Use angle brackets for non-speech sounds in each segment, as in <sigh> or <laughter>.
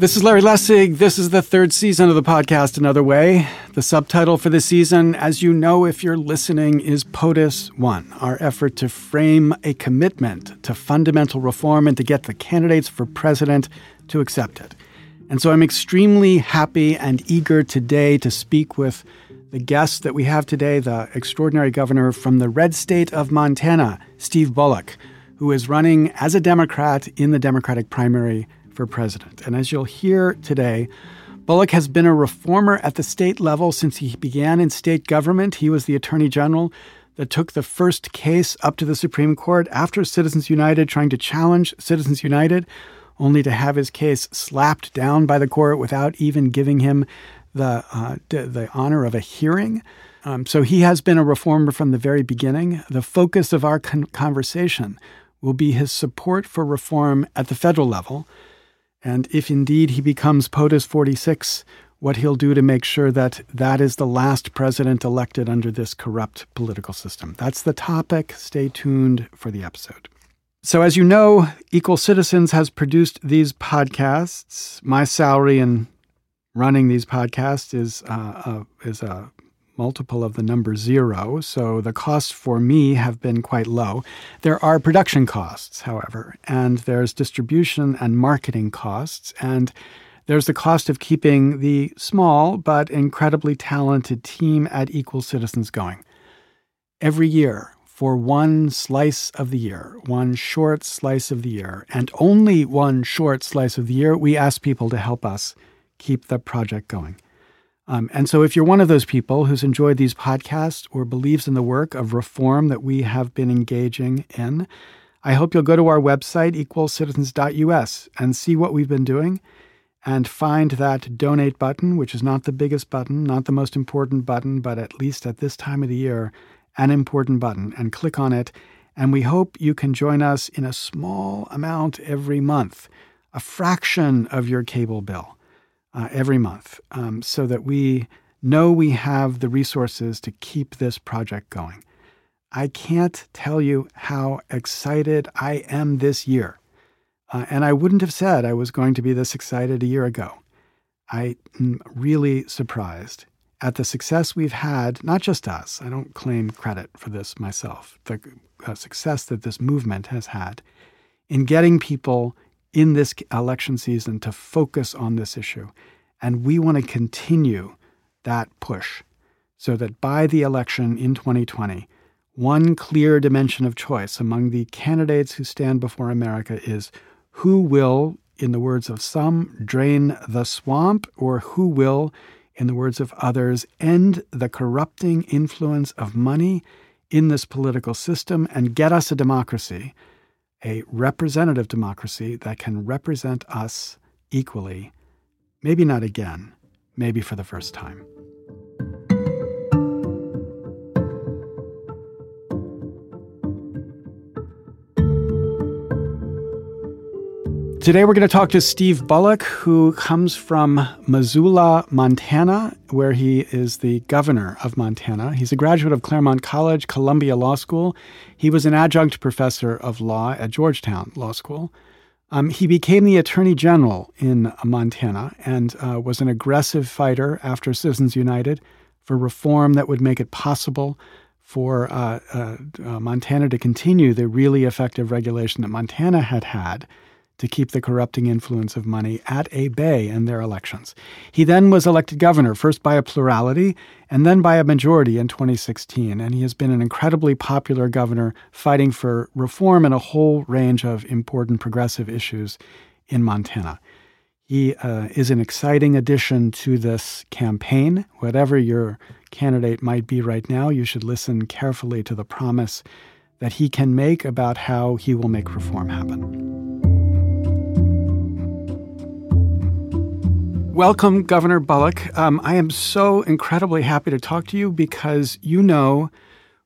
This is Larry Lessig. This is the third season of the podcast, Another Way. The subtitle for this season, as you know if you're listening, is POTUS 1, our effort to frame a commitment to fundamental reform and to get the candidates for president to accept it. And so I'm extremely happy and eager today to speak with the guest that we have today, the extraordinary governor from the red state of Montana, Steve Bullock, who is running as a Democrat in the Democratic primary for president. And as you'll hear today, Bullock has been a reformer at the state level since he began in state government. He was the attorney general that took the first case up to the Supreme Court after Citizens United trying to challenge Citizens United, only to have his case slapped down by the court without even giving him the, uh, the honor of a hearing. Um, so he has been a reformer from the very beginning. The focus of our con- conversation will be his support for reform at the federal level and if indeed he becomes POTUS 46, what he'll do to make sure that that is the last president elected under this corrupt political system. That's the topic. Stay tuned for the episode. So, as you know, Equal Citizens has produced these podcasts. My salary in running these podcasts is uh, a, is a multiple of the number zero, so the costs for me have been quite low. There are production costs, however, and there's distribution and marketing costs, and there's the cost of keeping the small but incredibly talented team at Equal Citizens going. Every year, for one slice of the year, one short slice of the year, and only one short slice of the year, we ask people to help us keep the project going. Um, and so, if you're one of those people who's enjoyed these podcasts or believes in the work of reform that we have been engaging in, I hope you'll go to our website, equalcitizens.us, and see what we've been doing and find that donate button, which is not the biggest button, not the most important button, but at least at this time of the year, an important button, and click on it. And we hope you can join us in a small amount every month, a fraction of your cable bill uh, every month um, so that we know we have the resources to keep this project going. I can't tell you how excited I am this year. Uh, and I wouldn't have said I was going to be this excited a year ago. I am really surprised at the success we've had, not just us, I don't claim credit for this myself, the uh, success that this movement has had in getting people in this election season to focus on this issue. And we want to continue that push so that by the election in 2020, one clear dimension of choice among the candidates who stand before America is who will, in the words of some, drain the swamp, or who will, in the words of others, end the corrupting influence of money in this political system and get us a democracy a representative democracy that can represent us equally, maybe not again, maybe for the first time. Today, we're going to talk to Steve Bullock, who comes from Missoula, Montana, where he is the governor of Montana. He's a graduate of Claremont College, Columbia Law School. He was an adjunct professor of law at Georgetown Law School. Um, he became the attorney general in Montana and uh, was an aggressive fighter after Citizens United for reform that would make it possible for uh, uh, uh Montana to continue the really effective regulation that Montana had had to keep the corrupting influence of money at a bay in their elections. He then was elected governor, first by a plurality and then by a majority in 2016, and he has been an incredibly popular governor fighting for reform in a whole range of important progressive issues in Montana. He uh, is an exciting addition to this campaign. Whatever your candidate might be right now, you should listen carefully to the promise that he can make about how he will make reform happen. Welcome, Governor Bullock. Um, I am so incredibly happy to talk to you because you know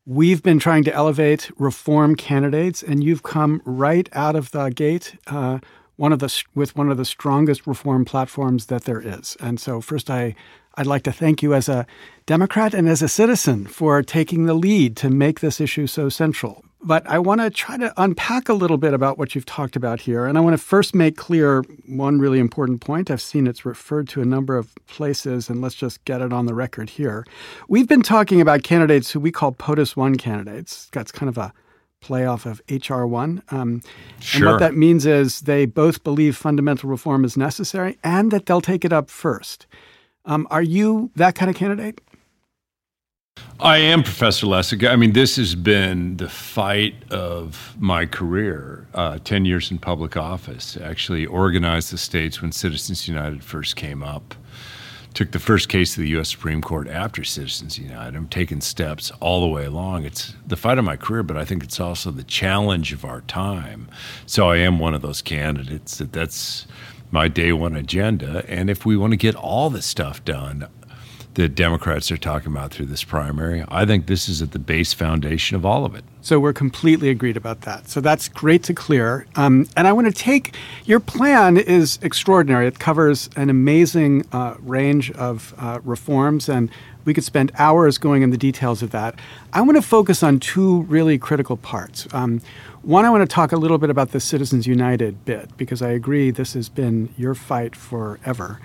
we've been trying to elevate reform candidates, and you've come right out of the gate uh, one of the with one of the strongest reform platforms that there is. And so, first, I I'd like to thank you as a Democrat and as a citizen for taking the lead to make this issue so central. But I want to try to unpack a little bit about what you've talked about here. And I want to first make clear one really important point. I've seen it's referred to a number of places, and let's just get it on the record here. We've been talking about candidates who we call POTUS 1 candidates. That's kind of a playoff of HR1. Um, sure. And what that means is they both believe fundamental reform is necessary and that they'll take it up first. Um, are you that kind of candidate? I am Professor Lessig. I mean, this has been the fight of my career. Uh, Ten years in public office. Actually, organized the states when Citizens United first came up. Took the first case to the U.S. Supreme Court after Citizens United. I'm taking steps all the way along. It's the fight of my career, but I think it's also the challenge of our time. So I am one of those candidates that that's my day one agenda. And if we want to get all this stuff done, the Democrats are talking about through this primary. I think this is at the base foundation of all of it. So we're completely agreed about that. So that's great to clear. Um, and I want to take your plan is extraordinary. It covers an amazing uh, range of uh, reforms, and we could spend hours going in the details of that. I want to focus on two really critical parts. Um, one, I want to talk a little bit about the Citizens United bit because I agree this has been your fight forever.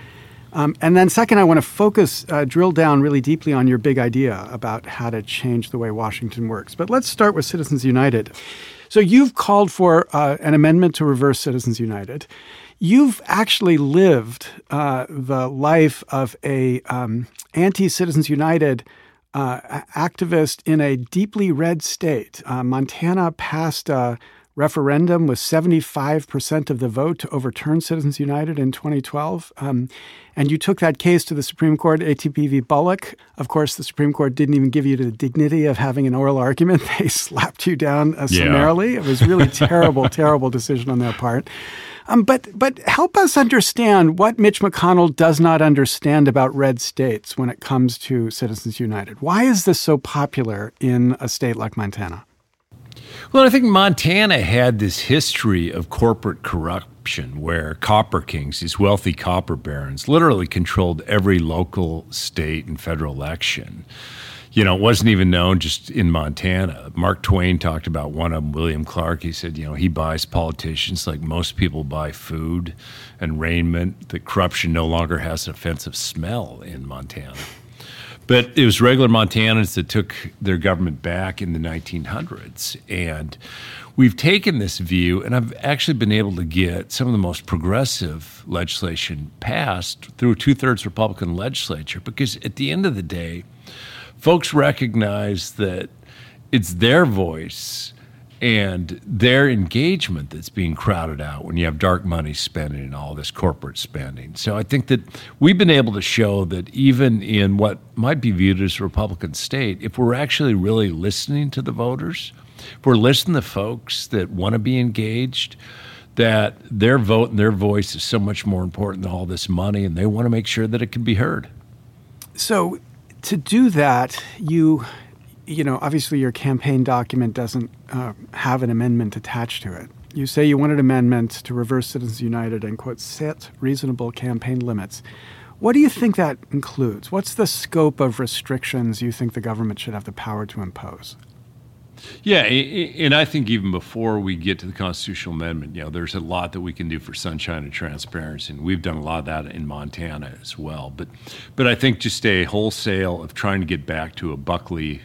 Um, and then, second, I want to focus, uh, drill down really deeply on your big idea about how to change the way Washington works. But let's start with Citizens United. So, you've called for uh, an amendment to reverse Citizens United. You've actually lived uh, the life of a um, anti-Citizens United uh, activist in a deeply red state. Uh, Montana passed a referendum with 75% of the vote to overturn Citizens United in 2012. Um, and you took that case to the Supreme Court, ATP v. Bullock. Of course, the Supreme Court didn't even give you the dignity of having an oral argument. <laughs> They slapped you down uh, summarily. Yeah. It was really terrible, <laughs> terrible decision on their part. Um, but but help us understand what Mitch McConnell does not understand about red states when it comes to Citizens United. Why is this so popular in a state like Montana? Well, I think Montana had this history of corporate corruption where copper kings, these wealthy copper barons, literally controlled every local, state, and federal election. You know, it wasn't even known just in Montana. Mark Twain talked about one of them, William Clark. He said, you know, he buys politicians like most people buy food and raiment, that corruption no longer has an offensive smell in Montana. But it was regular Montanans that took their government back in the 1900s. And we've taken this view, and I've actually been able to get some of the most progressive legislation passed through a two thirds Republican legislature because at the end of the day, folks recognize that it's their voice and their engagement that's being crowded out when you have dark money spending and all this corporate spending. So I think that we've been able to show that even in what might be viewed as a Republican state, if we're actually really listening to the voters, if we're listening to folks that want to be engaged, that their vote and their voice is so much more important than all this money, and they want to make sure that it can be heard. So to do that, you you know, obviously your campaign document doesn't uh, have an amendment attached to it. You say you wanted amendments to reverse Citizens United and, quote, set reasonable campaign limits. What do you think that includes? What's the scope of restrictions you think the government should have the power to impose? Yeah, and I think even before we get to the constitutional amendment, you know, there's a lot that we can do for sunshine and transparency, and we've done a lot of that in Montana as well. But, but I think just a wholesale of trying to get back to a Buckley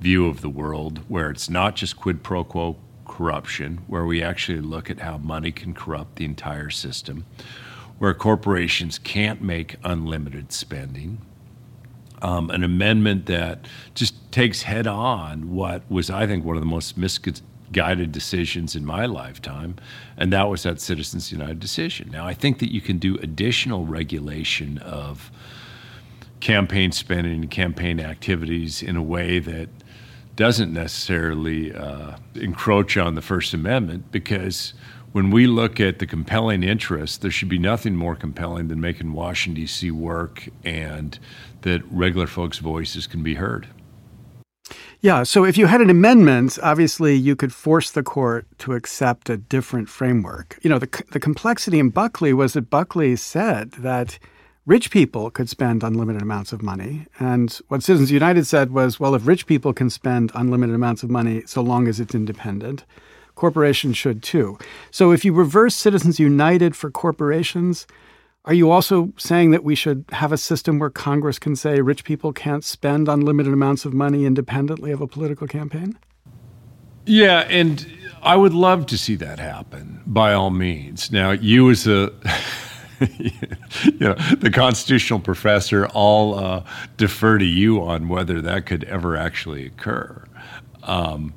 view of the world where it's not just quid pro quo corruption, where we actually look at how money can corrupt the entire system, where corporations can't make unlimited spending. Um, an amendment that just takes head on what was, I think, one of the most misguided decisions in my lifetime, and that was that Citizens United decision. Now, I think that you can do additional regulation of campaign spending and campaign activities in a way that doesn't necessarily uh, encroach on the First Amendment because when we look at the compelling interest, there should be nothing more compelling than making Washington, D.C. work and that regular folks' voices can be heard. Yeah, so if you had an amendment, obviously you could force the court to accept a different framework. You know, the, the complexity in Buckley was that Buckley said that rich people could spend unlimited amounts of money. And what Citizens United said was, well, if rich people can spend unlimited amounts of money so long as it's independent, corporations should too. So if you reverse Citizens United for corporations, are you also saying that we should have a system where Congress can say rich people can't spend unlimited amounts of money independently of a political campaign? Yeah, and I would love to see that happen by all means. Now, you as a <laughs> you know, the constitutional professor, I'll uh, defer to you on whether that could ever actually occur. Um,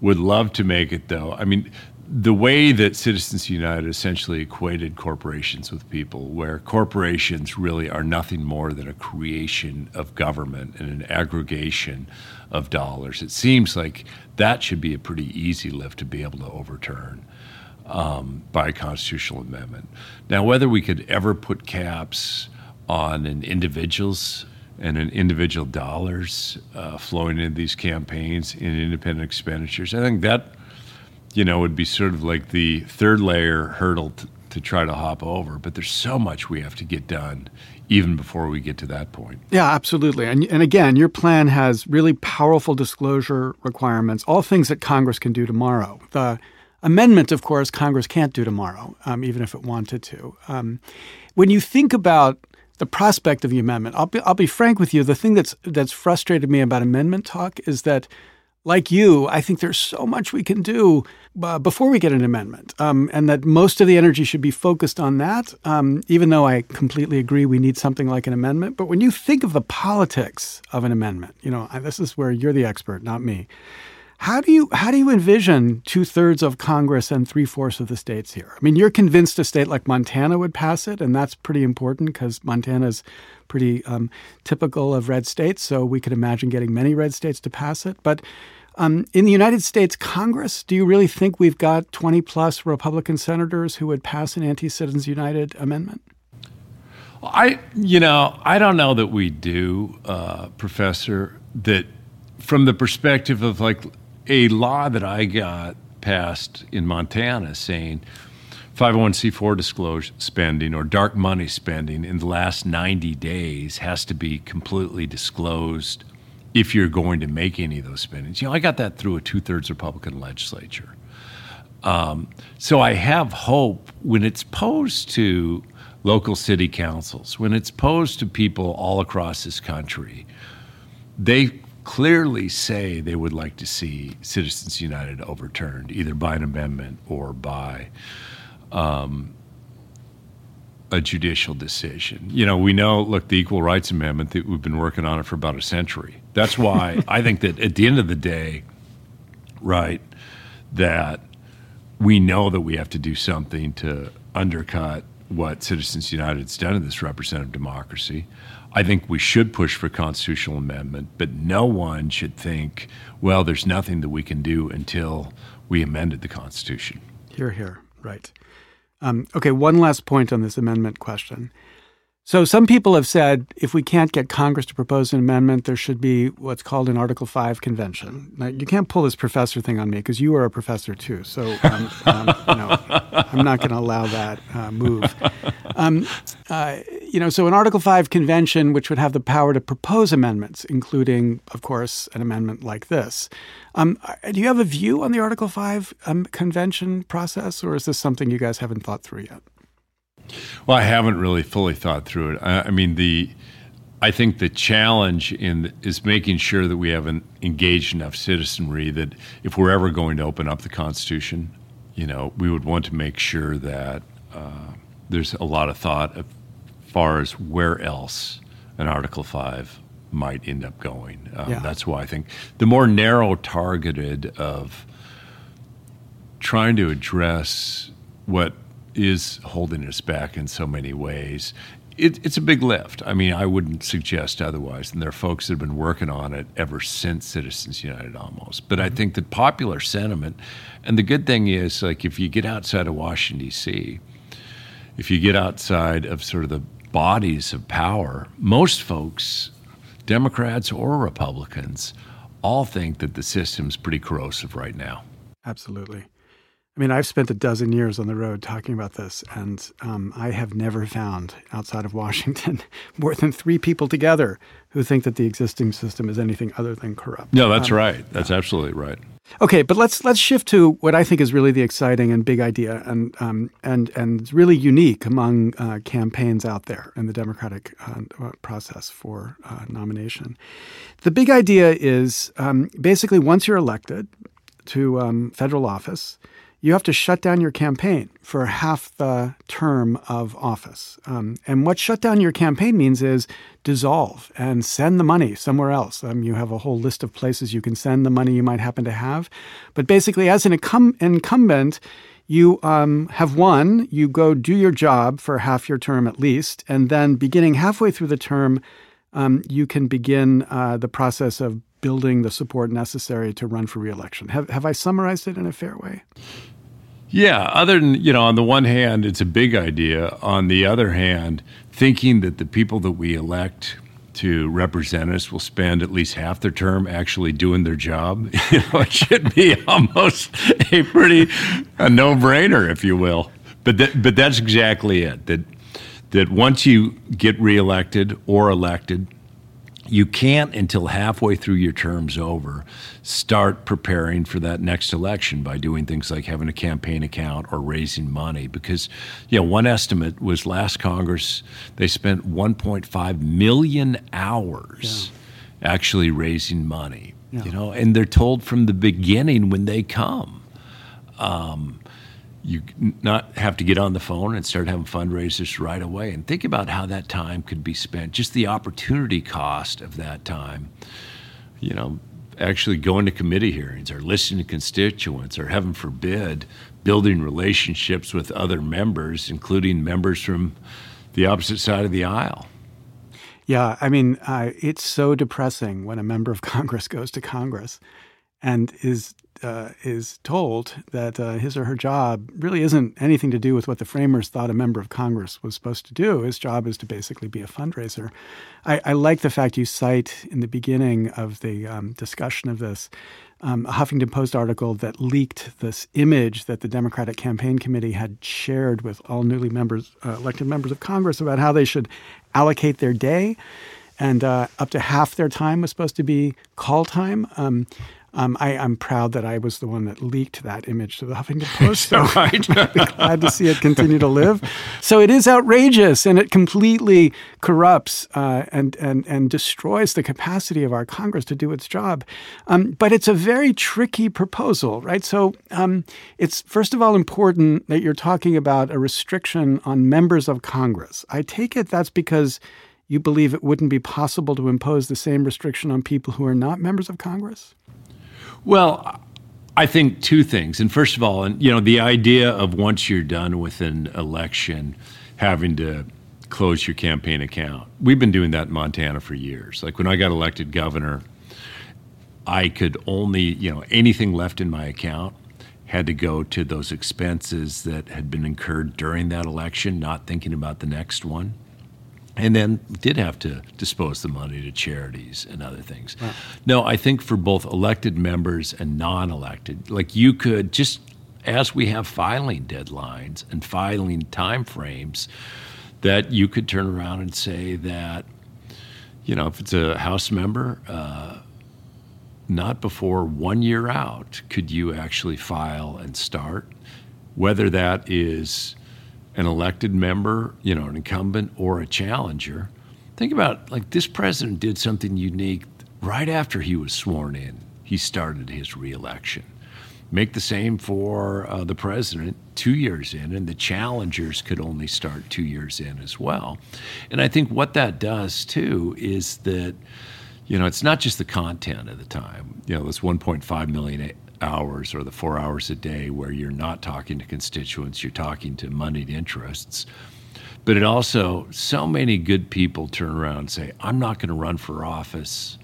would love to make it though. I mean, the way that Citizens United essentially equated corporations with people, where corporations really are nothing more than a creation of government and an aggregation of dollars, it seems like that should be a pretty easy lift to be able to overturn um, by a constitutional amendment. Now, whether we could ever put caps on an individual's and an individual dollars uh, flowing into these campaigns in independent expenditures, I think that you know would be sort of like the third layer hurdle to, to try to hop over. But there's so much we have to get done even before we get to that point. Yeah, absolutely. And, and again, your plan has really powerful disclosure requirements, all things that Congress can do tomorrow. The amendment, of course, Congress can't do tomorrow, um, even if it wanted to. Um, when you think about the prospect of the amendment, I'll be, I'll be frank with you. The thing that's that's frustrated me about amendment talk is that, like you, I think there's so much we can do uh, before we get an amendment, um, and that most of the energy should be focused on that. Um, even though I completely agree we need something like an amendment, but when you think of the politics of an amendment, you know, this is where you're the expert, not me. How do you how do you envision two thirds of Congress and three fourths of the states here? I mean, you're convinced a state like Montana would pass it, and that's pretty important because Montana is pretty um, typical of red states. So we could imagine getting many red states to pass it. But um, in the United States Congress, do you really think we've got 20 plus Republican senators who would pass an Anti Citizens United amendment? I, you know, I don't know that we do, uh, Professor. That from the perspective of like a law that I got passed in Montana saying 501c4 disclosure spending or dark money spending in the last 90 days has to be completely disclosed if you're going to make any of those spendings. You know, I got that through a two thirds Republican legislature. Um, so I have hope when it's posed to local city councils, when it's posed to people all across this country, they clearly say they would like to see Citizens United overturned, either by an amendment or by um, a judicial decision. You know, we know, look, the Equal Rights Amendment, that we've been working on it for about a century. That's why <laughs> I think that at the end of the day, right, that we know that we have to do something to undercut what Citizens United's done in this representative democracy. I think we should push for constitutional amendment, but no one should think, well, there's nothing that we can do until we amended the Constitution. Here, here, right. Um, okay, one last point on this amendment question. So some people have said if we can't get Congress to propose an amendment, there should be what's called an Article Five convention. Now, you can't pull this professor thing on me because you are a professor too. So um, um, I'm not going to allow that uh, move. Um, uh, you know, so an Article Five convention, which would have the power to propose amendments, including, of course, an amendment like this. Um, do you have a view on the Article Five um, convention process, or is this something you guys haven't thought through yet? Well, I haven't really fully thought through it. I, I mean, the I think the challenge in is making sure that we have an engaged enough citizenry that if we're ever going to open up the Constitution, you know, we would want to make sure that uh, there's a lot of thought as far as where else an Article Five might end up going. Um, yeah. That's why I think the more narrow targeted of trying to address what is holding us back in so many ways. It, it's a big lift. I mean, I wouldn't suggest otherwise. And there are folks that have been working on it ever since Citizens United almost. But I mm-hmm. think the popular sentiment, and the good thing is, like, if you get outside of Washington, D.C., if you get outside of sort of the bodies of power, most folks, Democrats or Republicans, all think that the system's pretty corrosive right now. Absolutely. I mean, I've spent a dozen years on the road talking about this, and um, I have never found outside of Washington <laughs> more than three people together who think that the existing system is anything other than corrupt. No, that's um, right. That's yeah. absolutely right. Okay, but let's let's shift to what I think is really the exciting and big idea, and um, and and really unique among uh, campaigns out there in the democratic uh, process for uh, nomination. The big idea is um, basically once you're elected to um, federal office you have to shut down your campaign for half the term of office. Um, and what shut down your campaign means is dissolve and send the money somewhere else. Um, you have a whole list of places you can send the money you might happen to have. But basically, as an incum- incumbent, you um, have won, you go do your job for half your term at least, and then beginning halfway through the term, um, you can begin uh, the process of building the support necessary to run for reelection. Have, have I summarized it in a fair way? Yeah, other than, you know, on the one hand, it's a big idea. On the other hand, thinking that the people that we elect to represent us will spend at least half their term actually doing their job, <laughs> you know, it should be <laughs> almost a pretty a no-brainer, if you will. But that, but that's exactly it. That that once you get reelected or elected, you can't until halfway through your term's over start preparing for that next election by doing things like having a campaign account or raising money because you know one estimate was last congress they spent 1.5 million hours yeah. actually raising money yeah. you know and they're told from the beginning when they come um, you not have to get on the phone and start having fundraisers right away. And think about how that time could be spent just the opportunity cost of that time. You know actually going to committee hearings or listening to constituents or heaven forbid building relationships with other members including members from the opposite side of the aisle. Yeah i mean uh, it's so depressing when a member of <laughs> congress goes to congress and is uh, is told that uh, his or her job really isn't anything to do with what the framers thought a member of Congress was supposed to do. His job is to basically be a fundraiser. I, I like the fact you cite in the beginning of the um, discussion of this um, a Huffington Post article that leaked this image that the Democratic Campaign Committee had shared with all newly members, uh, elected members of Congress about how they should allocate their day. And uh, up to half their time was supposed to be call time. Um, um, I, am proud that I was the one that leaked that image to the <laughs> Huffington <laughs> Post. So right. <laughs> I'd be glad to see it continue to live. So it is outrageous, and it completely corrupts uh, and and and destroys the capacity of our Congress to do its job. Um, but it's a very tricky proposal, right? So um, it's first of all important that you're talking about a restriction on members of Congress. I take it that's because you believe it wouldn't be possible to impose the same restriction on people who are not members of Congress? Well, I think two things. And first of all, and you know, the idea of once you're done with an election, having to close your campaign account. We've been doing that in Montana for years. Like when I got elected governor, I could only, you know, anything left in my account had to go to those expenses that had been incurred during that election, not thinking about the next one and then did have to dispose the money to charities and other things. Wow. No, I think for both elected members and non-elected, like you could just as we have filing deadlines and filing timeframes, that you could turn around and say that, you know, if it's a House member, uh, not before one year out could you actually file and start, whether that is an elected member, you know, an incumbent or a challenger. Think about like this president did something unique right after he was sworn in. He started his reelection. Make the same for uh, the president two years in, and the challengers could only start two years in as well. And I think what that does too is that, you know, it's not just the content of the time. You know, this 1.5 million hours or the four hours a day where you're not talking to constituents, you're talking to moneyed interests. But it also, so many good people turn around and say, I'm not going to run for office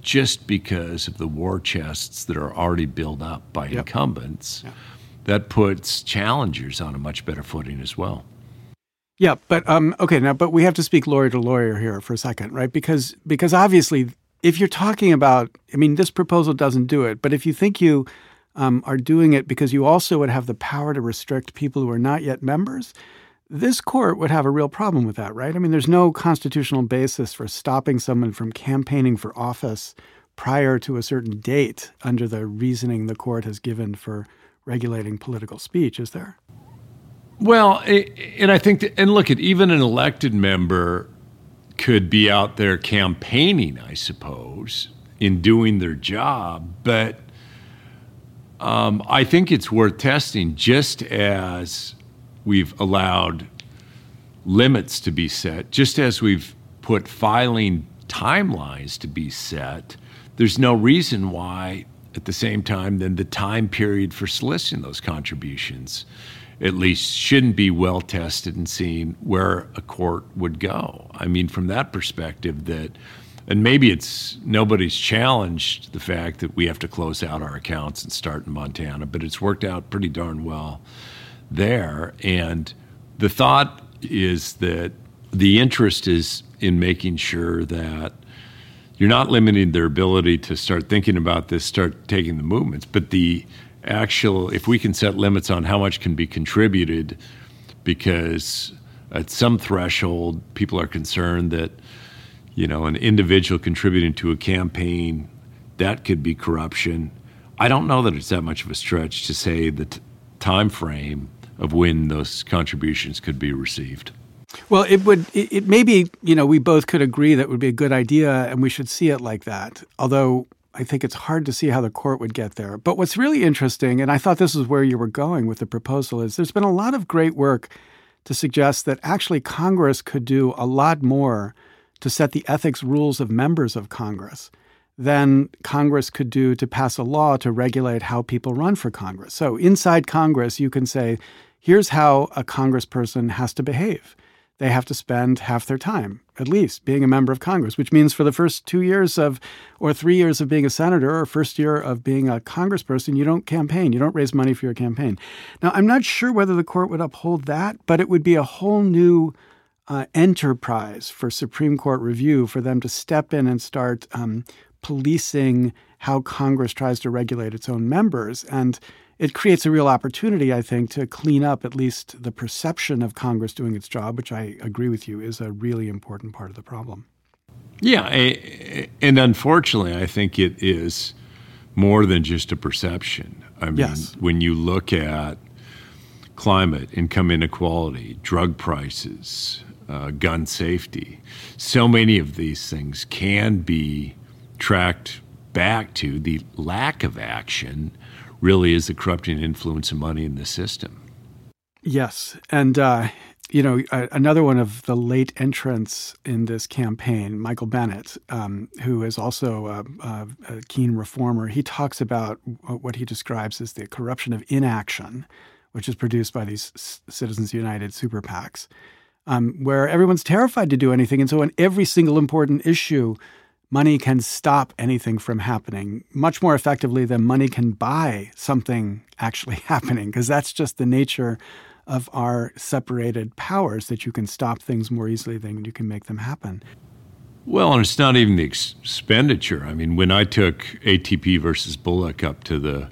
just because of the war chests that are already built up by yep. incumbents. Yep. That puts challengers on a much better footing as well. Yeah, but um, okay, now, but we have to speak lawyer to lawyer here for a second, right? Because because obviously if you're talking about, I mean, this proposal doesn't do it, but if you think you um, are doing it because you also would have the power to restrict people who are not yet members. This court would have a real problem with that, right? I mean, there's no constitutional basis for stopping someone from campaigning for office prior to a certain date under the reasoning the court has given for regulating political speech, is there? Well, and I think, that, and look at even an elected member could be out there campaigning, I suppose, in doing their job, but um, I think it's worth testing just as we've allowed limits to be set, just as we've put filing timelines to be set. There's no reason why, at the same time, then the time period for soliciting those contributions at least shouldn't be well tested and seen where a court would go. I mean, from that perspective, that and maybe it's nobody's challenged the fact that we have to close out our accounts and start in Montana, but it's worked out pretty darn well there. And the thought is that the interest is in making sure that you're not limiting their ability to start thinking about this, start taking the movements, but the actual, if we can set limits on how much can be contributed, because at some threshold, people are concerned that you know, an individual contributing to a campaign, that could be corruption. I don't know that it's that much of a stretch to say the t- time frame of when those contributions could be received. Well, it would. It, it maybe you know we both could agree that would be a good idea, and we should see it like that. Although I think it's hard to see how the court would get there. But what's really interesting, and I thought this is where you were going with the proposal, is there's been a lot of great work to suggest that actually Congress could do a lot more to set the ethics rules of members of Congress than Congress could do to pass a law to regulate how people run for Congress. So inside Congress, you can say, here's how a congressperson has to behave. They have to spend half their time, at least, being a member of Congress, which means for the first two years of, or three years of being a senator, or first year of being a congressperson, you don't campaign. You don't raise money for your campaign. Now, I'm not sure whether the court would uphold that, but it would be a whole new uh, enterprise for Supreme Court review for them to step in and start um, policing how Congress tries to regulate its own members. And it creates a real opportunity, I think, to clean up at least the perception of Congress doing its job, which I agree with you is a really important part of the problem. Yeah, and unfortunately, I think it is more than just a perception. I mean, yes. when you look at climate, income inequality, drug prices, uh, gun safety. So many of these things can be tracked back to the lack of action really is the corrupting influence of money in the system. Yes. And, uh, you know, another one of the late entrants in this campaign, Michael Bennet, um, who is also a, a, a, keen reformer, he talks about what he describes as the corruption of inaction, which is produced by these Citizens United super PACs um, where everyone's terrified to do anything. And so, on every single important issue, money can stop anything from happening much more effectively than money can buy something actually <laughs> happening, because that's just the nature of our separated powers that you can stop things more easily than you can make them happen. Well, and it's not even the expenditure. I mean, when I took ATP versus Bullock up to the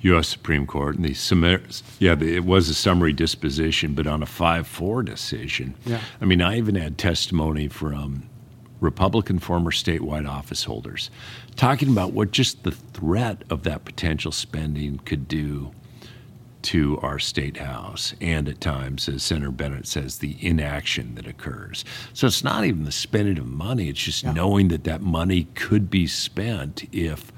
U.S. Supreme Court, and the yeah, it was a summary disposition, but on a five-four decision. Yeah. I mean, I even had testimony from Republican former statewide office holders talking about what just the threat of that potential spending could do to our state house, and at times, as Senator Bennet says, the inaction that occurs. So it's not even the spending of money; it's just yeah. knowing that that money could be spent if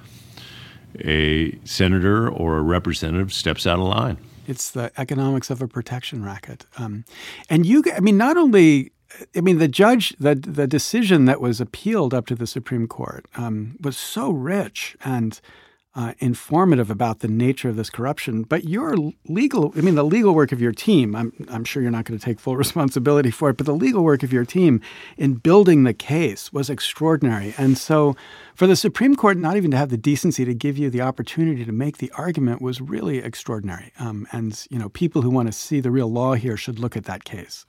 a senator or a representative steps out of line. It's the economics of a protection racket. Um, and you, I mean, not only, I mean, the judge, the the decision that was appealed up to the Supreme Court um, was so rich and uh, informative about the nature of this corruption. But your legal, I mean, the legal work of your team, I'm, I'm sure you're not going to take full <laughs> responsibility for it, but the legal work of your team in building the case was extraordinary. And so for the Supreme Court not even to have the decency to give you the opportunity to make the argument was really extraordinary. Um, and, you know, people who want to see the real law here should look at that case.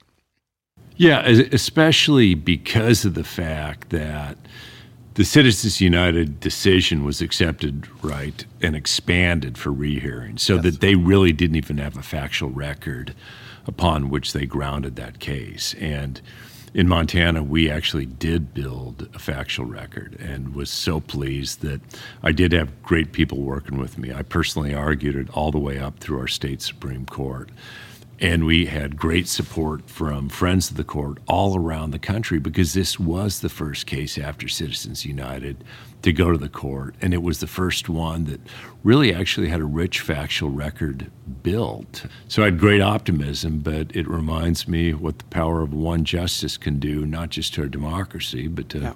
Yeah, especially because of the fact that the Citizens United decision was accepted right and expanded for rehearing so yes. that they really didn't even have a factual record upon which they grounded that case. And in Montana, we actually did build a factual record and was so pleased that I did have great people working with me. I personally argued it all the way up through our state Supreme Court. And we had great support from friends of the court all around the country because this was the first case after Citizens United to go to the court. And it was the first one that really actually had a rich factual record built. So I had great optimism, but it reminds me what the power of one justice can do, not just to our democracy, but to yeah.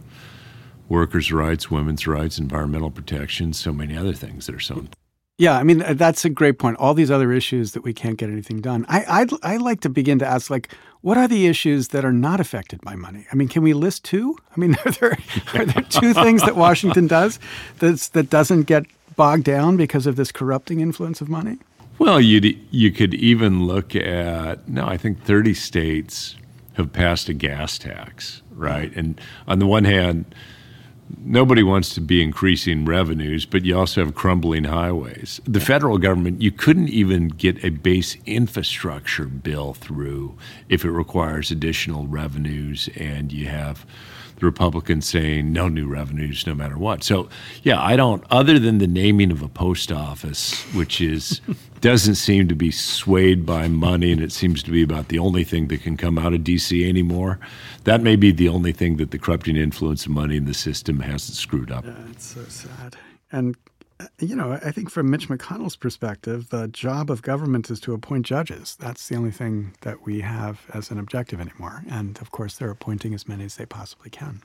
workers' rights, women's rights, environmental protection, so many other things that are so important. Yeah, I mean uh, that's a great point. All these other issues that we can't get anything done. I I'd, I like to begin to ask like, what are the issues that are not affected by money? I mean, can we list two? I mean, <laughs> are there are there two things that Washington does that's that doesn't get bogged down because of this corrupting influence of money? Well, you you could even look at no, I think thirty states have passed a gas tax, right? And on the one hand nobody wants to be increasing revenues, but you also have crumbling highways. The federal government, you couldn't even get a base infrastructure bill through if it requires additional revenues, and you have the Republicans saying no new revenues no matter what. So, yeah, I don't, other than the naming of a post office, which is <laughs> doesn't seem to be swayed by money, and it seems to be about the only thing that can come out of D.C. anymore. That may be the only thing that the corrupting influence of money in the system hasn't screwed up. Yeah, it's so sad. And you know, I think from Mitch McConnell's perspective, the job of government is to appoint judges. That's the only thing that we have as an objective anymore. And of course, they're appointing as many as they possibly can.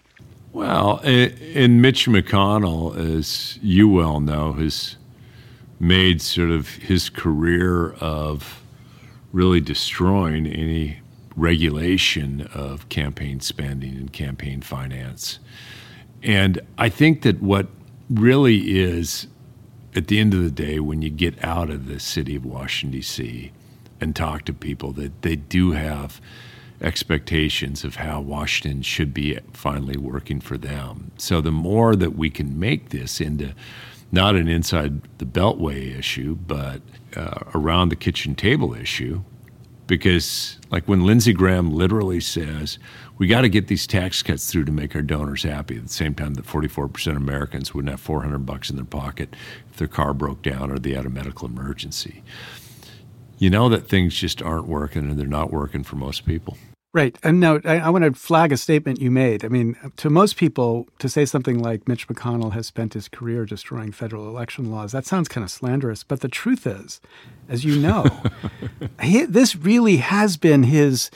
Well, and Mitch McConnell, as you well know, has made sort of his career of really destroying any regulation of campaign spending and campaign finance. And I think that what really is at the end of the day, when you get out of the city of Washington, D.C., and talk to people, that they do have expectations of how Washington should be finally working for them. So the more that we can make this into not an inside the beltway issue, but uh, around the kitchen table issue, because like when Lindsey Graham literally says we got to get these tax cuts through to make our donors happy at the same time that 44% of Americans wouldn't have 400 bucks in their pocket if their car broke down or they had a medical emergency. You know that things just aren't working and they're not working for most people. Right. And now I, I, want to flag a statement you made. I mean, to most people, to say something like Mitch McConnell has spent his career destroying federal election laws, that sounds kind of slanderous. But the truth is, as you know, <laughs> he, this really has been his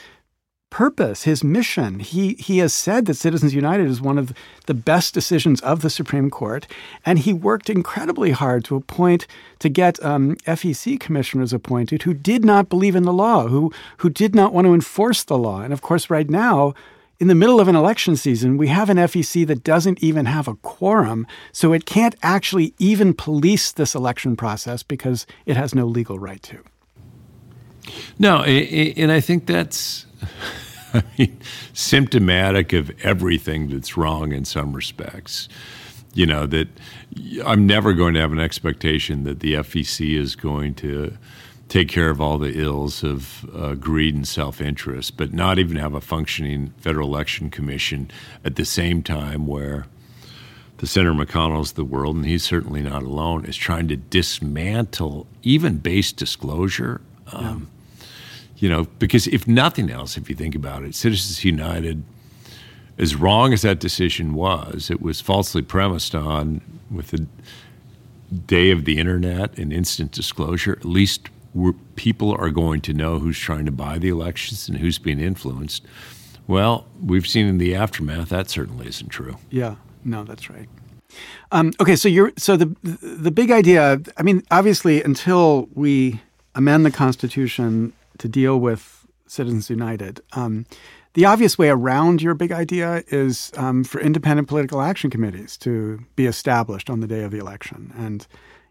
purpose, his mission. He he has said that Citizens United is one of the best decisions of the Supreme Court, and he worked incredibly hard to appoint to get um, FEC commissioners appointed who did not believe in the law, who who did not want to enforce the law. And of course, right now. In the middle of an election season, we have an FEC that doesn't even have a quorum, so it can't actually even police this election process because it has no legal right to. No, and I think that's I <laughs> mean, symptomatic of everything that's wrong in some respects. You know, that I'm never going to have an expectation that the FEC is going to take care of all the ills of uh, greed and self interest, but not even have a functioning Federal Election Commission at the same time where the Senator McConnell's the world, and he's certainly not alone, is trying to dismantle even base disclosure. Um, you know, because if nothing else, if you think about it, Citizens United, as wrong as that decision was, it was falsely premised on with the day of the internet and instant disclosure. At least people are going to know who's trying to buy the elections and who's being influenced. Well, we've seen in the aftermath that certainly isn't true. Yeah, no, that's right. Um, okay, so you're so the the big idea. I mean, obviously, until we amend the Constitution to deal with Citizens United. Um, the obvious way around your big idea is um, for independent political action committees to be established on the day of the election. And,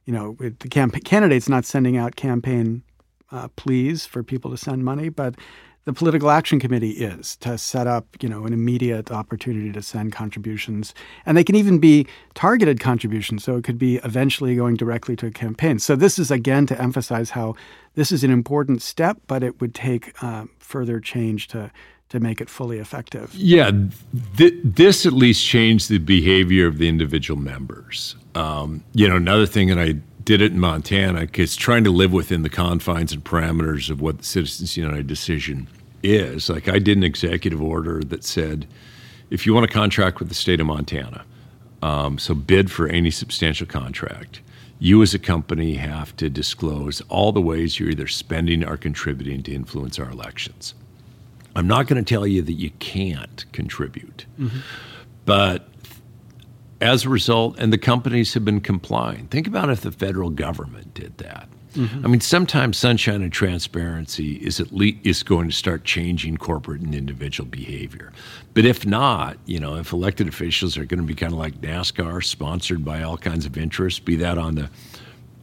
you know, the camp- candidate's not sending out campaign uh, pleas for people to send money, but the political action committee is to set up, you know, an immediate opportunity to send contributions, and they can even be targeted contributions. So it could be eventually going directly to a campaign. So this is again to emphasize how this is an important step, but it would take uh, further change to to make it fully effective. Yeah, th- this at least changed the behavior of the individual members. Um, you know, another thing, that I did it in Montana, because trying to live within the confines and parameters of what the Citizens United decision is. Like, I did an executive order that said, if you want to contract with the state of Montana, um, so bid for any substantial contract. You, as a company, have to disclose all the ways you're either spending or contributing to influence our elections. I'm not going to tell you that you can't contribute, mm-hmm. but as a result, and the companies have been complying. Think about if the federal government did that. Mm-hmm. I mean, sometimes sunshine and transparency is at least is going to start changing corporate and individual behavior. But if not, you know, if elected officials are going to be kind of like NASCAR, sponsored by all kinds of interests, be that on the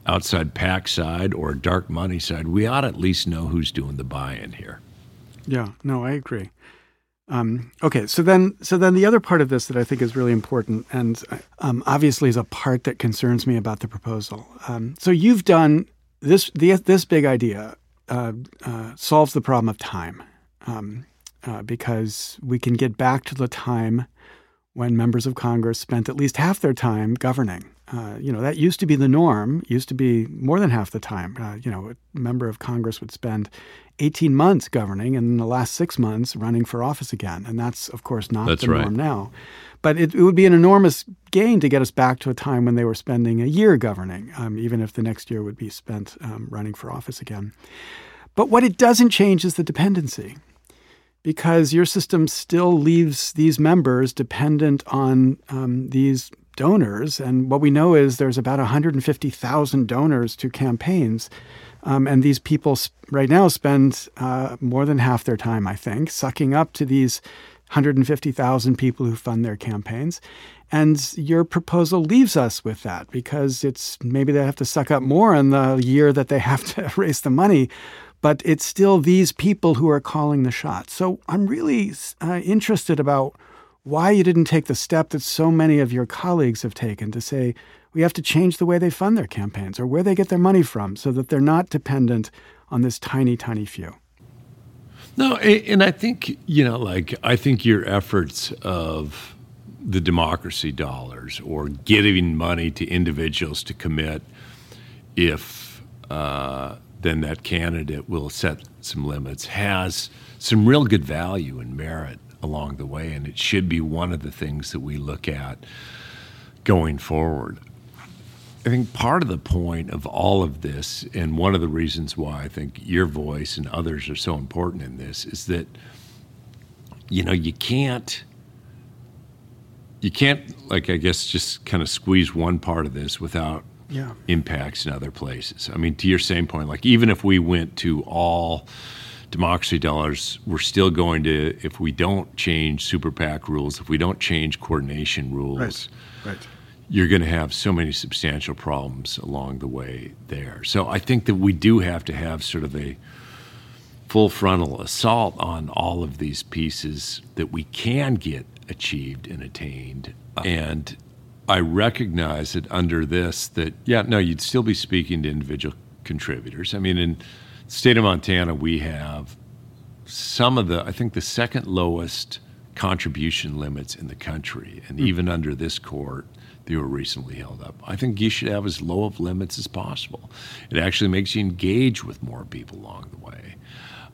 outside PAC side or dark money side, we ought to at least know who's doing the buy-in here. Yeah, no, I agree. Um, okay, so then, so then the other part of this that I think is really important, and um, obviously is a part that concerns me about the proposal. Um, so you've done this. The, this big idea uh, uh, solves the problem of time, um, uh, because we can get back to the time when members of Congress spent at least half their time governing. Uh, you know, that used to be the norm, used to be more than half the time. Uh, you know, a member of Congress would spend 18 months governing and in the last six months running for office again. And that's, of course, not that's the right. norm now. But it, it, would be an enormous gain to get us back to a time when they were spending a year governing, um, even if the next year would be spent um, running for office again. But what it doesn't change is the dependency because your system still leaves these members dependent on um, these donors. And what we know is there's about 150,000 donors to campaigns. Um, and these people right now spend uh, more than half their time, I think, sucking up to these 150,000 people who fund their campaigns. And your proposal leaves us with that because it's maybe they have to suck up more in the year that they have to <laughs> raise the money but it's still these people who are calling the shots. So I'm really uh, interested about why you didn't take the step that so many of your colleagues have taken to say we have to change the way they fund their campaigns or where they get their money from so that they're not dependent on this tiny, tiny few. No, and I think, you know, like, I think your efforts of the democracy dollars or giving money to individuals to commit if uh, then that candidate will set some limits, has some real good value and merit along the way. And it should be one of the things that we look at going forward. I think part of the point of all of this, and one of the reasons why I think your voice and others are so important in this, is that, you know, you can't you can't like i guess just kind of squeeze one part of this without yeah. impacts in other places. I mean, to your same point, like even if we went to all democracy dollars, we're still going to, if we don't change super PAC rules, if we don't change coordination rules, right. Right. you're going to have so many substantial problems along the way there. So I think that we do have to have sort of a full frontal assault on all of these pieces that we can get achieved and attained. And I recognize that under this that yeah no you'd still be speaking to individual contributors. I mean in state of Montana we have some of the I think the second lowest contribution limits in the country and mm. even under this court they were recently held up. I think you should have as low of limits as possible. It actually makes you engage with more people along the way.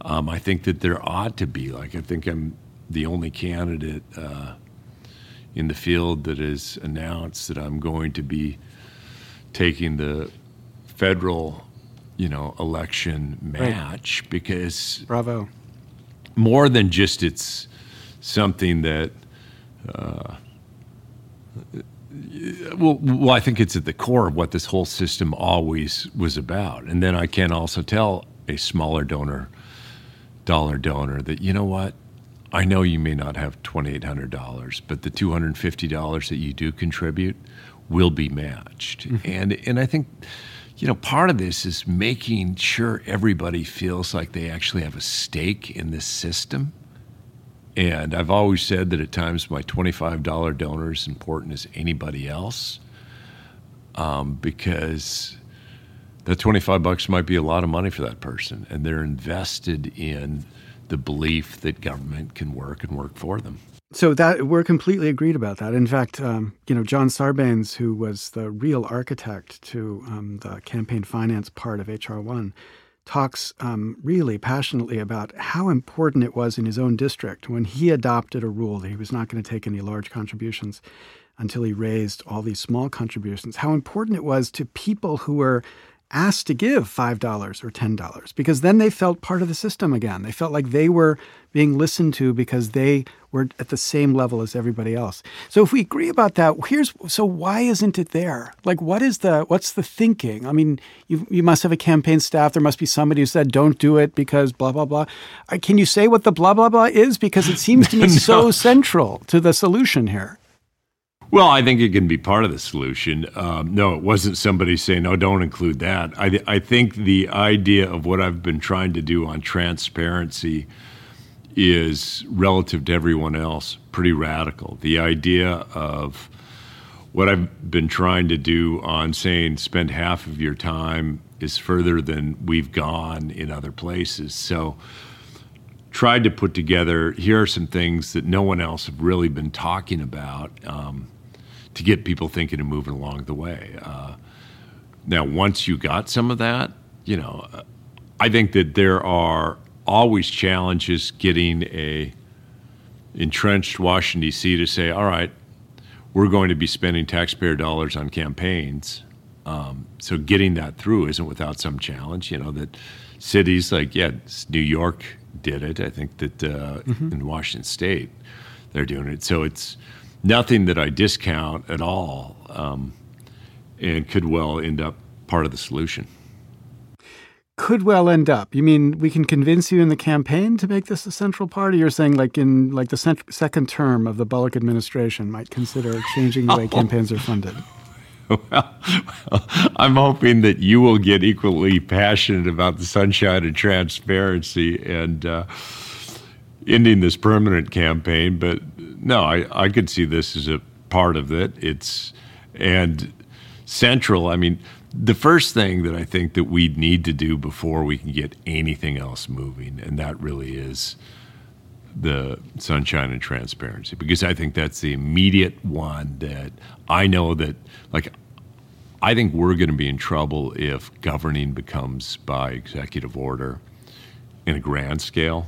Um, I think that there ought to be like I think I'm the only candidate uh, in the field that has announced that I'm going to be taking the federal, you know, election match right. because bravo, more than just it's something that. Uh, well, well, I think it's at the core of what this whole system always was about. And then I can also tell a smaller donor, dollar donor, that you know what, I know you may not have $2,800, but the $250 that you do contribute will be matched. Mm-hmm. And, and I think, you know, part of this is making sure everybody feels like they actually have a stake in this system. And I've always said that at times my $25 donor is important as anybody else um, because that 25 bucks might be a lot of money for that person. And they're invested in the belief that government can work and work for them. So that we're completely agreed about that. In fact, um, you know, John Sarbanes, who was the real architect to um, the campaign finance part of HR one, talks um, really passionately about how important it was in his own district when he adopted a rule that he was not going to take any large contributions until he raised all these small contributions. How important it was to people who were asked to give $5 or $10 because then they felt part of the system again. They felt like they were being listened to because they were at the same level as everybody else. So if we agree about that, here's so why isn't it there? Like what is the what's the thinking? I mean, you you must have a campaign staff. There must be somebody who said don't do it because blah blah blah. Uh, can you say what the blah blah blah is because it seems to me <laughs> no. so central to the solution here? Well, I think it can be part of the solution. Um, no, it wasn't somebody saying, "No, don't include that." I, I think the idea of what I've been trying to do on transparency is relative to everyone else pretty radical. The idea of what I've been trying to do on saying spend half of your time is further than we've gone in other places. So tried to put together here are some things that no one else have really been talking about. Um, to get people thinking and moving along the way. Uh, now, once you got some of that, you know, I think that there are always challenges getting a entrenched Washington D.C. to say, all right, we're going to be spending taxpayer dollars on campaigns. Um, so getting that through isn't without some challenge. You know that cities like yeah, New York did it. I think that uh, mm-hmm. in Washington State they're doing it. So it's nothing that I discount at all, um, and could well end up part of the solution. Could well end up. You mean we can convince you in the campaign to make this a central part? Or you're saying like in like the cent- second term of the Bullock administration might consider changing the way <laughs> oh. campaigns are funded. Well, well, <laughs> I'm hoping that you will get equally passionate about the sunshine and transparency and uh, ending this permanent campaign. But no, I, I could see this as a part of it. It's and central. I mean, the first thing that I think that we need to do before we can get anything else moving, and that really is the sunshine and transparency, because I think that's the immediate one that I know that like. I think we're going to be in trouble if governing becomes by executive order in a grand scale.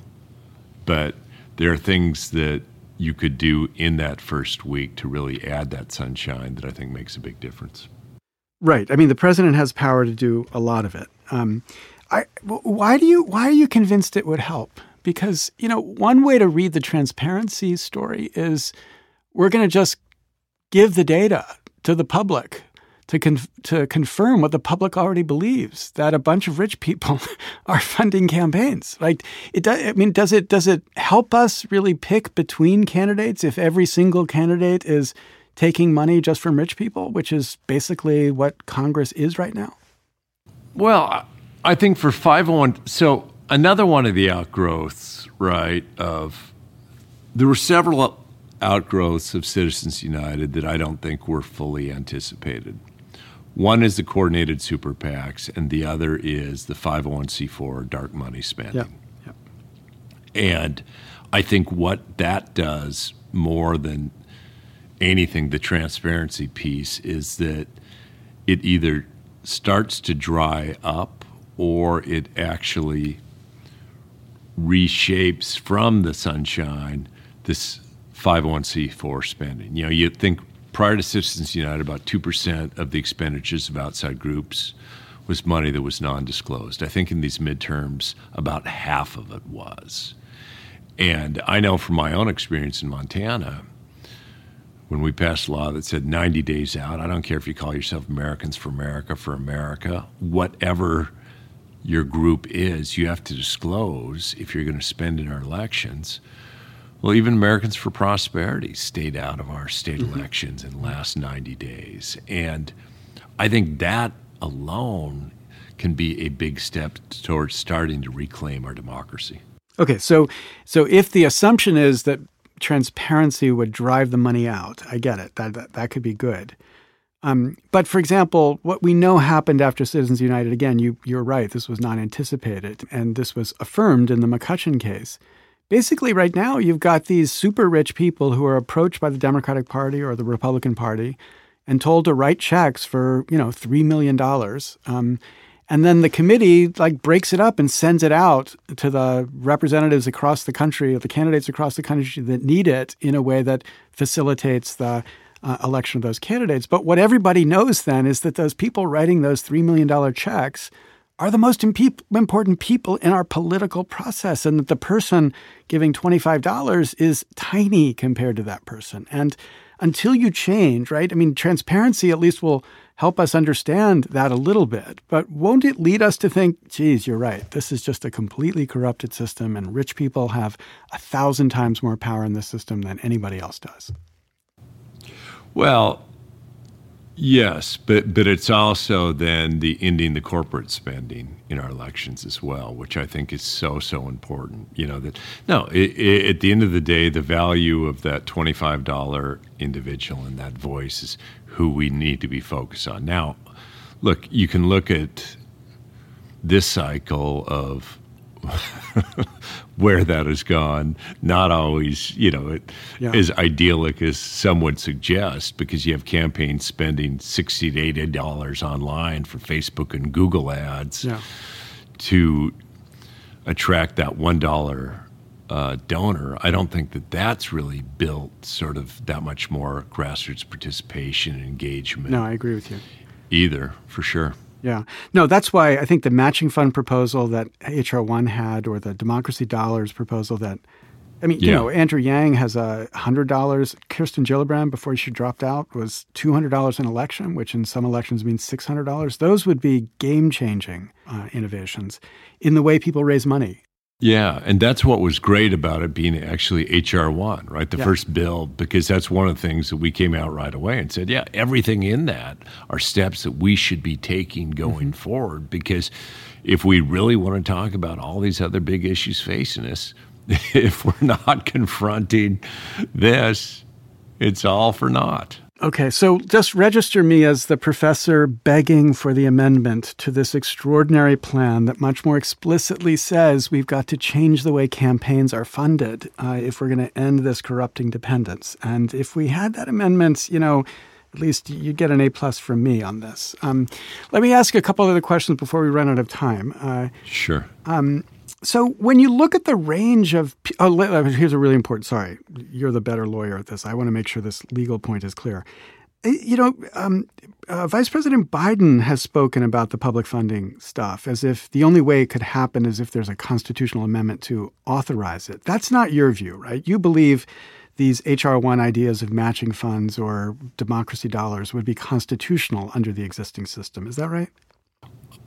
But there are things that you could do in that first week to really add that sunshine that I think makes a big difference. Right. I mean, the president has power to do a lot of it. Um, I, why do you? Why are you convinced it would help? Because you know, one way to read the transparency story is we're going to just give the data to the public to con- to confirm what the public already believes that a bunch of rich people <laughs> are funding campaigns. Like it does. I mean, does it does it help us really pick between candidates if every single candidate is taking money just from rich people, which is basically what Congress is right now? Well, I think for 501, so another one of the outgrowths, right, of there were several outgrowths of Citizens United that I don't think were fully anticipated. One is the coordinated super PACs, and the other is the 501c4 dark money spending. And I think what that does more than anything, the transparency piece, is that it either starts to dry up or it actually reshapes from the sunshine this 501c4 spending. You know, you think prior to Citizens United, about 2% of the expenditures of outside groups was money that was non disclosed. I think in these midterms, about half of it was. And I know from my own experience in Montana, when we passed a law that said 90 days out, I don't care if you call yourself Americans for America, for America, whatever your group is, you have to disclose if you're going to spend in our elections well, even Americans for Prosperity stayed out of our state mm-hmm. elections in the last 90 days. And I think that alone can be a big step towards starting to reclaim our democracy. Okay, so so if the assumption is that transparency would drive the money out, I get it. That that, that could be good. Um, but for example, what we know happened after Citizens United, again, you, you're right, this was not anticipated, and this was affirmed in the McCutcheon case. Basically, right now, you've got these super rich people who are approached by the Democratic Party or the Republican Party and told to write checks for, you know, $3 million. Um, and then the committee like breaks it up and sends it out to the representatives across the country, the candidates across the country that need it in a way that facilitates the uh, election of those candidates. But what everybody knows then is that those people writing those $3 million checks are the most impe- important people in our political process, and that the person giving $25 is tiny compared to that person. And until you change, right? I mean, transparency at least will help us understand that a little bit. But won't it lead us to think, geez, you're right, this is just a completely corrupted system, and rich people have a thousand times more power in this system than anybody else does? Well, yes, but but it's also then the ending the corporate spending in our elections as well, which I think is so so important. You know that no, it, it, at the end of the day, the value of that twenty five dollar individual and that voice is who we need to be focused on. Now, look, you can look at this cycle of <laughs> where that has gone. Not always, you know, it, yeah. as idyllic as some would suggest, because you have campaigns spending sixty to eighty dollars online for Facebook and Google ads yeah. to attract that one dollar uh, donor. I don't think that that's really built sort of that much more grassroots participation and engagement. No, I agree with you. Either, for sure. Yeah. No, that's why I think the matching fund proposal that HR1 had or the democracy dollars proposal that I mean, yeah. you know, Andrew Yang has a hundred dollars. Kirsten Gillibrand, before she dropped out, was two hundred dollars an election, which in some elections means six hundred dollars. Those would be game changing uh, innovations in the way people raise money. Yeah, and that's what was great about it being actually HR1, right? The yeah. first bill, because that's one of the things that we came out right away and said, yeah, everything in that are steps that we should be taking going mm-hmm. forward. Because if we really want to talk about all these other big issues facing us, <laughs> if we're not <laughs> confronting this, it's all for naught. Okay, so just register me as the professor begging for the amendment to this extraordinary plan that much more explicitly says we've got to change the way campaigns are funded uh, if we're going to end this corrupting dependence. And if we had that amendment, you know, at least you'd get an A plus from me on this. Um, let me ask a couple other questions before we run out of time. Uh, sure. Um, so when you look at the range of oh, uh, here's a really important. Sorry, you're the better lawyer at this. I want to make sure this legal point is clear. Uh, you know, um, uh, Vice President Biden has spoken about the public funding stuff as if the only way it could happen is if there's a constitutional amendment to authorize it. That's not your view, right? You believe these HR1 ideas of matching funds or democracy dollars would be constitutional under the existing system. Is that right?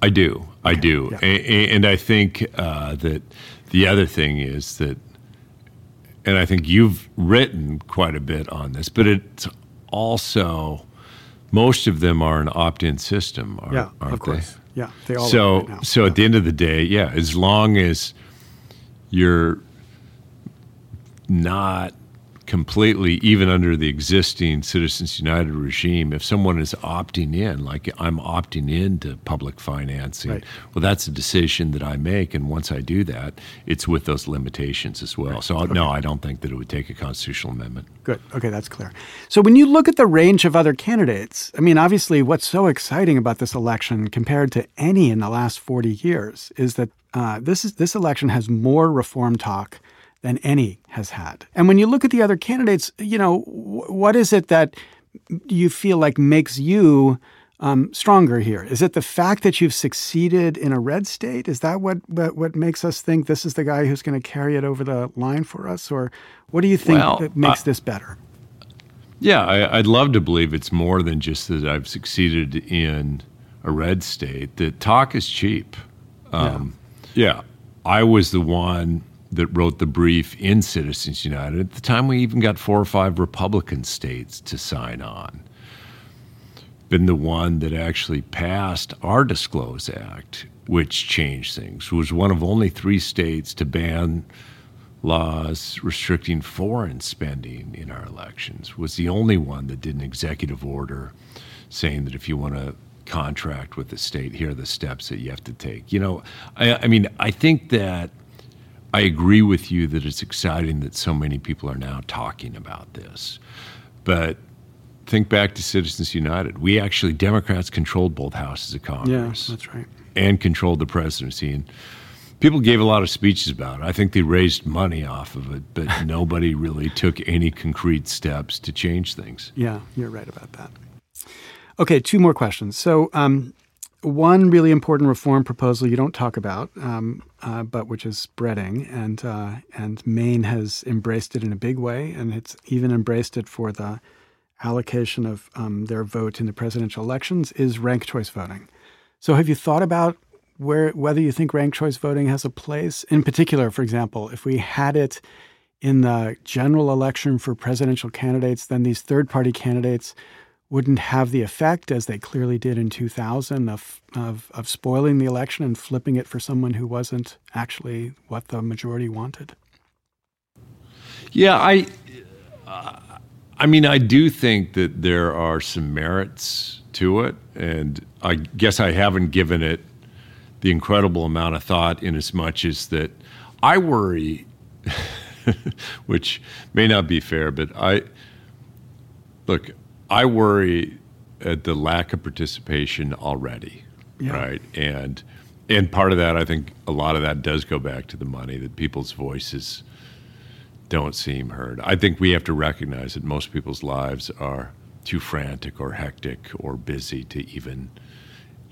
I do. I do. Yeah. And, and, I think uh, that the other thing is that, and I think you've written quite a bit on this, but it's also, most of them are an opt in system, aren't, yeah, aren't of course. They? Yeah, they all so, right So yeah. at the end of the day, yeah, as long as you're not completely, even under the existing Citizens United regime, if someone is opting in, like I'm opting into public financing, right. well, that's a decision that I make. And once I do that, it's with those limitations as well. Right. So, okay. no, I don't think that it would take a constitutional amendment. Good. Okay, that's clear. So, when you look at the range of other candidates, I mean, obviously, what's so exciting about this election compared to any in the last 40 years is that uh, this is this election has more reform talk than any has had. And when you look at the other candidates, you know, what is it that you feel like makes you um, stronger here? Is it the fact that you've succeeded in a red state? Is that what what, what makes us think this is the guy who's going to carry it over the line for us, or what do you think well, makes uh, this better? Yeah, I, would love to believe it's more than just that I've succeeded in a red state. That talk is cheap. Um, yeah. yeah, I was the one that wrote the brief in Citizens United. At the time, we even got four or five Republican states to sign on. been the one that actually passed our Disclose Act, which changed things. Was one of only three states to ban laws restricting foreign spending in our elections. Was the only one that did an executive order saying that if you want to contract with the state, here are the steps that you have to take. You know, I, I mean, I think that I agree with you that it's exciting that so many people are now talking about this. But think back to Citizens United. We actually, Democrats controlled both houses of Congress. Yeah, that's right. And controlled the presidency. And people gave a lot of speeches about it. I think they raised money off of it, but <laughs> nobody really took any concrete steps to change things. Yeah, you're right about that. Okay, two more questions. So, um, one really important reform proposal you don't talk about, um, uh, but which is spreading, and uh, and Maine has embraced it in a big way, and it's even embraced it for the allocation of um, their vote in the presidential elections, is ranked choice voting. So, have you thought about where whether you think ranked choice voting has a place? In particular, for example, if we had it in the general election for presidential candidates, then these third party candidates wouldn't have the effect, as they clearly did in 2000, of, of, of spoiling the election and flipping it for someone who wasn't actually what the majority wanted. Yeah, I, uh, I mean, I do think that there are some merits to it, and I guess I haven't given it the incredible amount of thought in as much as that I worry, <laughs> which may not be fair, but I look, I worry at the lack of participation already, yeah. right? And and part of that, I think, a lot of that does go back to the money that people's voices don't seem heard. I think we have to recognize that most people's lives are too frantic or hectic or busy to even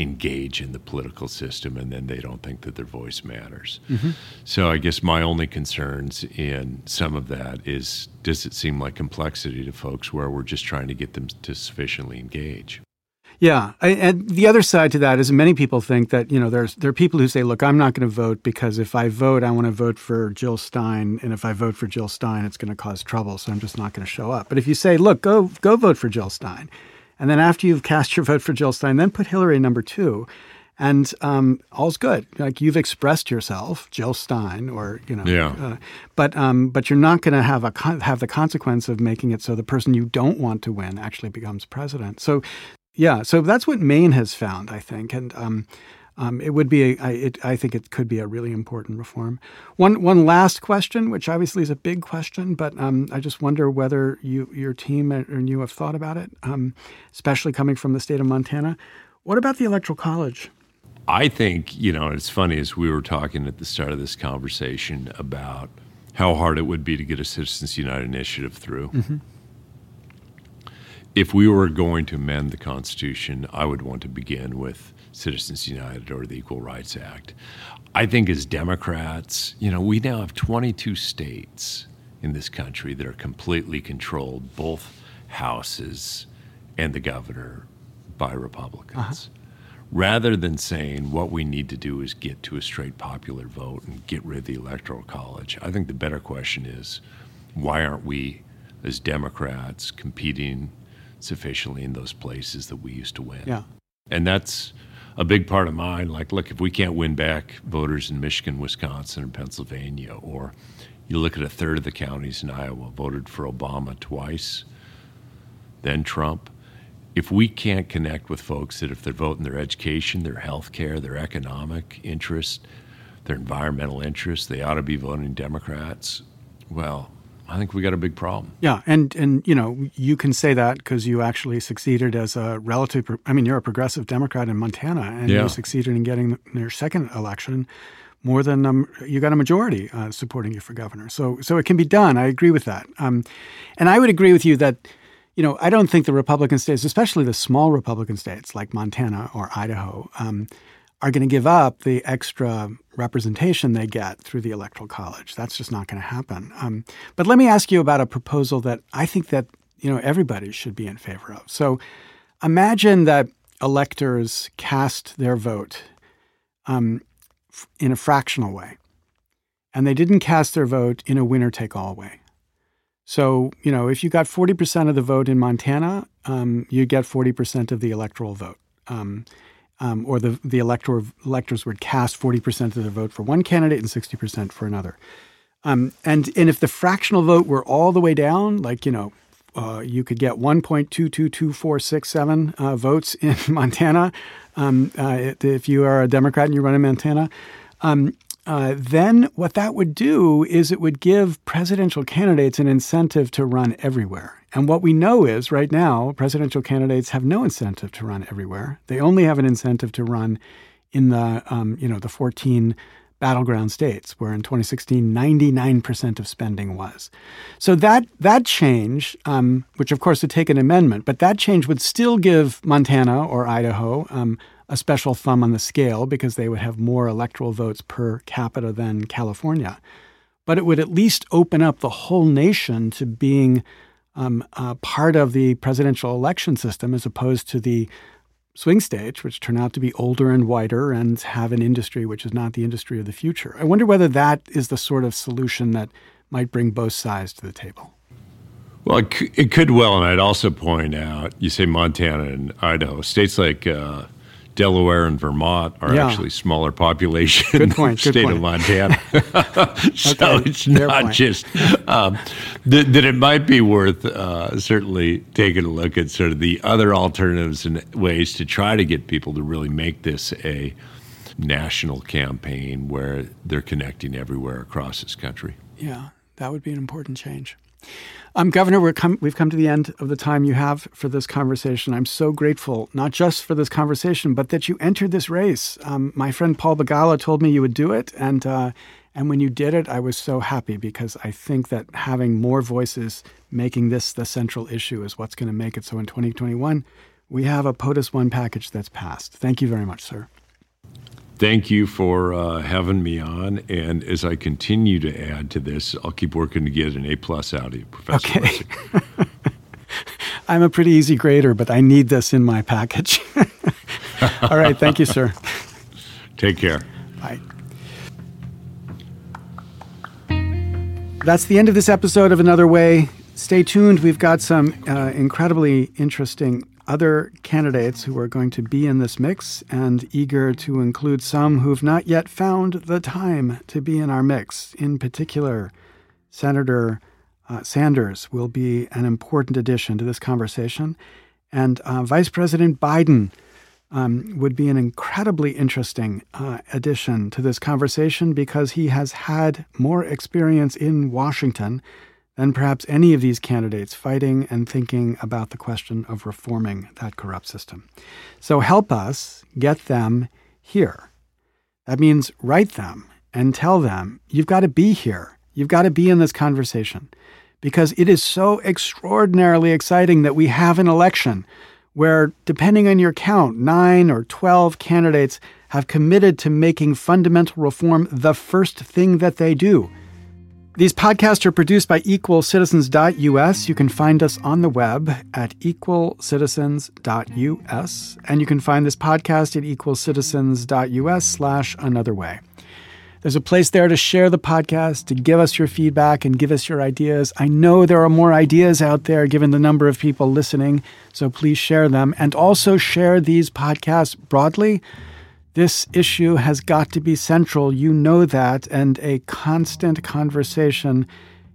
engage in the political system and then they don't think that their voice matters. Mm-hmm. So I guess my only concerns in some of that is does it seem like complexity to folks where we're just trying to get them to sufficiently engage? Yeah, I, and the other side to that is many people think that you know there's there are people who say, look, I'm not going to vote because if I vote, I want to vote for Jill Stein, and if I vote for Jill Stein, it's going to cause trouble, so I'm just not going to show up. But if you say, look, go go vote for Jill Stein, and then after you've cast your vote for Jill Stein, then put Hillary number two. And um, all's good. Like you've expressed yourself, Jill Stein, or you know. Yeah. Uh, but um, but you're not going to have a have the consequence of making it so the person you don't want to win actually becomes president. So, yeah. So that's what Maine has found, I think, and um, um, it would be, a, I, it, I think it could be a really important reform. One, one last question, which obviously is a big question, but um, I just wonder whether you, your team and you have thought about it, um, especially coming from the state of Montana. What about the Electoral College? I think, you know, it's funny as we were talking at the start of this conversation about how hard it would be to get a Citizens United initiative through. Mm-hmm. If we were going to amend the Constitution, I would want to begin with Citizens United or the Equal Rights Act. I think as Democrats, you know, we now have 22 states in this country that are completely controlled, both houses and the governor, by Republicans. Uh-huh. Rather than saying what we need to do is get to a straight popular vote and get rid of the Electoral College, I think the better question is why aren't we, as Democrats, competing sufficiently in those places that we used to win? Yeah. And that's a big part of mine. Like, look, if we can't win back voters in Michigan, Wisconsin, or Pennsylvania, or you look at a third of the counties in Iowa voted for Obama twice, then Trump. If we can't connect with folks that if they're voting their education, their health care, their economic interests, their environmental interests, they ought to be voting Democrats, well, I think we got a big problem. Yeah, and and you know you can say that because you actually succeeded as a relative. I mean, you're a progressive Democrat in Montana, and yeah. you succeeded in getting your second election more than um, you got a majority uh, supporting you for governor. So so it can be done. I agree with that, um, and I would agree with you that. You know, I don't think the Republican states, especially the small Republican states like Montana or Idaho, um, are going to give up the extra representation they get through the electoral college. That's just not going to happen. Um, but let me ask you about a proposal that I think that you know everybody should be in favor of. So imagine that electors cast their vote um, in a fractional way, and they didn't cast their vote in a winner-take-all way. So, you know, if you got 40% of the vote in Montana, um, you get 40% of the electoral vote. Um, um, or the, the elector, electors would cast 40% of their vote for one candidate and 60% for another. Um, and, and if the fractional vote were all the way down, like, you know, uh, you could get 1.222467 uh, votes in <laughs> Montana um, uh, if you are a Democrat and you run in Montana. Um, uh, then what that would do is it would give presidential candidates an incentive to run everywhere. And what we know is right now, presidential candidates have no incentive to run everywhere. They only have an incentive to run in the um, you know the 14 battleground states, where in 2016, 99% of spending was. So that that change, um, which of course would take an amendment, but that change would still give Montana or Idaho um, a special thumb on the scale because they would have more electoral votes per capita than California. But it would at least open up the whole nation to being um, uh, part of the presidential election system as opposed to the swing states, which turn out to be older and whiter and have an industry which is not the industry of the future. I wonder whether that is the sort of solution that might bring both sides to the table. Well, it could well, and I'd also point out you say Montana and Idaho, states like uh, Delaware and Vermont are yeah. actually smaller population good point, <laughs> state point. of Montana. <laughs> <laughs> so okay, it's not point. just um, that, that, it might be worth uh, certainly taking a look at sort of the other alternatives and ways to try to get people to really make this a national campaign where they're connecting everywhere across this country. Yeah, that would be an important change. Um, Governor, come, we've come to the end of the time you have for this conversation. I'm so grateful, not just for this conversation, but that you entered this race. Um, my friend Paul Begala told me you would do it, and uh, and when you did it, I was so happy because I think that having more voices making this the central issue is what's going to make it so in 2021 we have a POTUS One package that's passed. Thank you very much, sir thank you for uh, having me on. And as I continue to add to this, I'll keep working to get an A plus out of you, Professor. Okay. <laughs> I'm a pretty easy grader, but I need this in my package. <laughs> All right. Thank you, sir. <laughs> Take care. Bye. That's the end of this episode of Another Way. Stay tuned. We've got some uh, incredibly interesting other candidates who are going to be in this mix and eager to include some who've not yet found the time to be in our mix. In particular, Senator uh, Sanders will be an important addition to this conversation, and uh, Vice President Biden. Um, would be an incredibly interesting uh, addition to this conversation because he has had more experience in Washington than perhaps any of these candidates fighting and thinking about the question of reforming that corrupt system. So help us get them here. That means write them and tell them you've got to be here. You've got to be in this conversation because it is so extraordinarily exciting that we have an election where, depending on your count, nine or 12 candidates have committed to making fundamental reform the first thing that they do. These podcasts are produced by equalcitizens.us. You can find us on the web at equalcitizens.us, and you can find this podcast at equalcitizens.us slash another way. There's a place there to share the podcast, to give us your feedback and give us your ideas. I know there are more ideas out there given the number of people listening, so please share them. And also share these podcasts broadly this issue has got to be central. You know that. And a constant conversation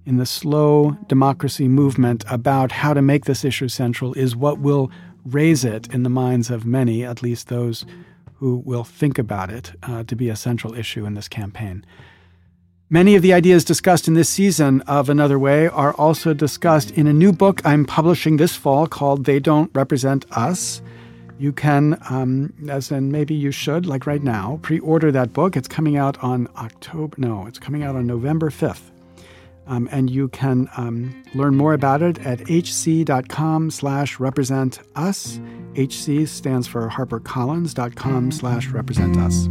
in the slow democracy movement about how to make this issue central is what will raise it in the minds of many, at least those who will think about it, uh, to be a central issue in this campaign. Many of the ideas discussed in this season of Another Way are also discussed in a new book I'm publishing this fall called They Don't Represent Us you can, um, as in maybe you should, like right now, pre order that book. It's coming out on October, no, it's coming out on November 5th. Um, and you can um, learn more about it at hc.com slash represent us. HC stands for harpercollins.com slash represent us.